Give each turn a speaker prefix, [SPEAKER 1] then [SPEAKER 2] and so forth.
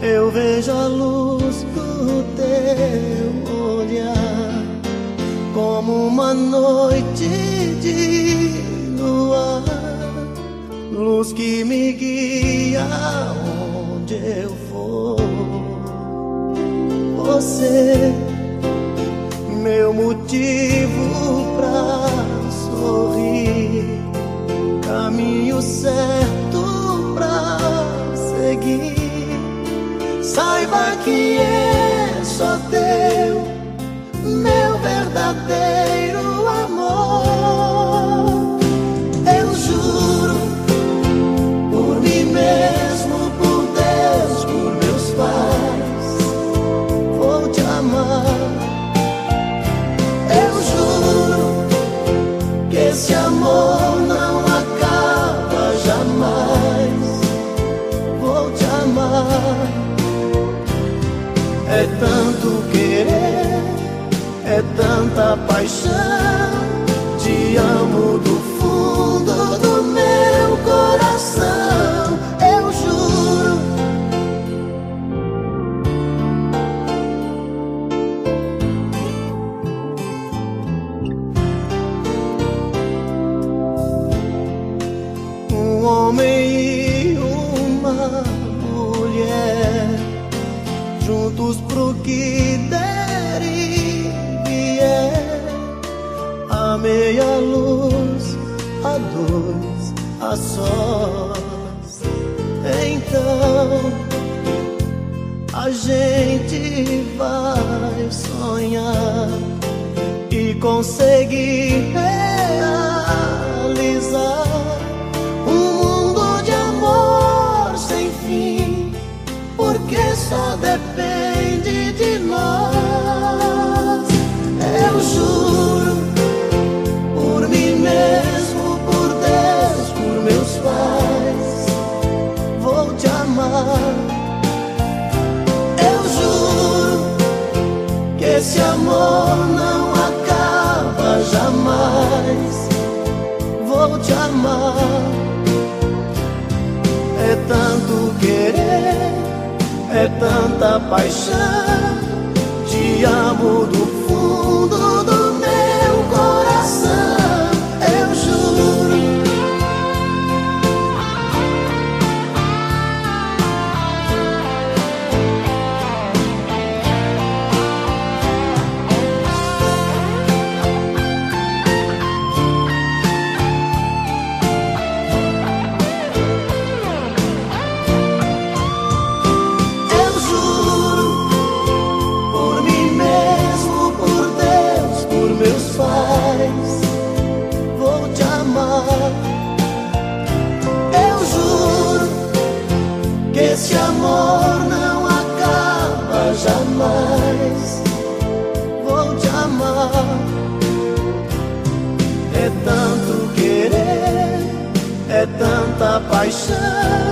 [SPEAKER 1] Eu vejo a luz do teu olhar como uma noite de luar, luz que me guia onde eu for. Você, meu motivo paixão. Te amo do fundo do meu coração. Eu juro. Um homem e uma mulher juntos pro que der meia luz, a dois, a sós. Então a gente vai sonhar e conseguir realizar um mundo de amor sem fim porque só depende esse amor não acaba jamais. Vou te amar. É tanto querer, é tanta paixão. Te amo do É tanto querer, é tanta paixão.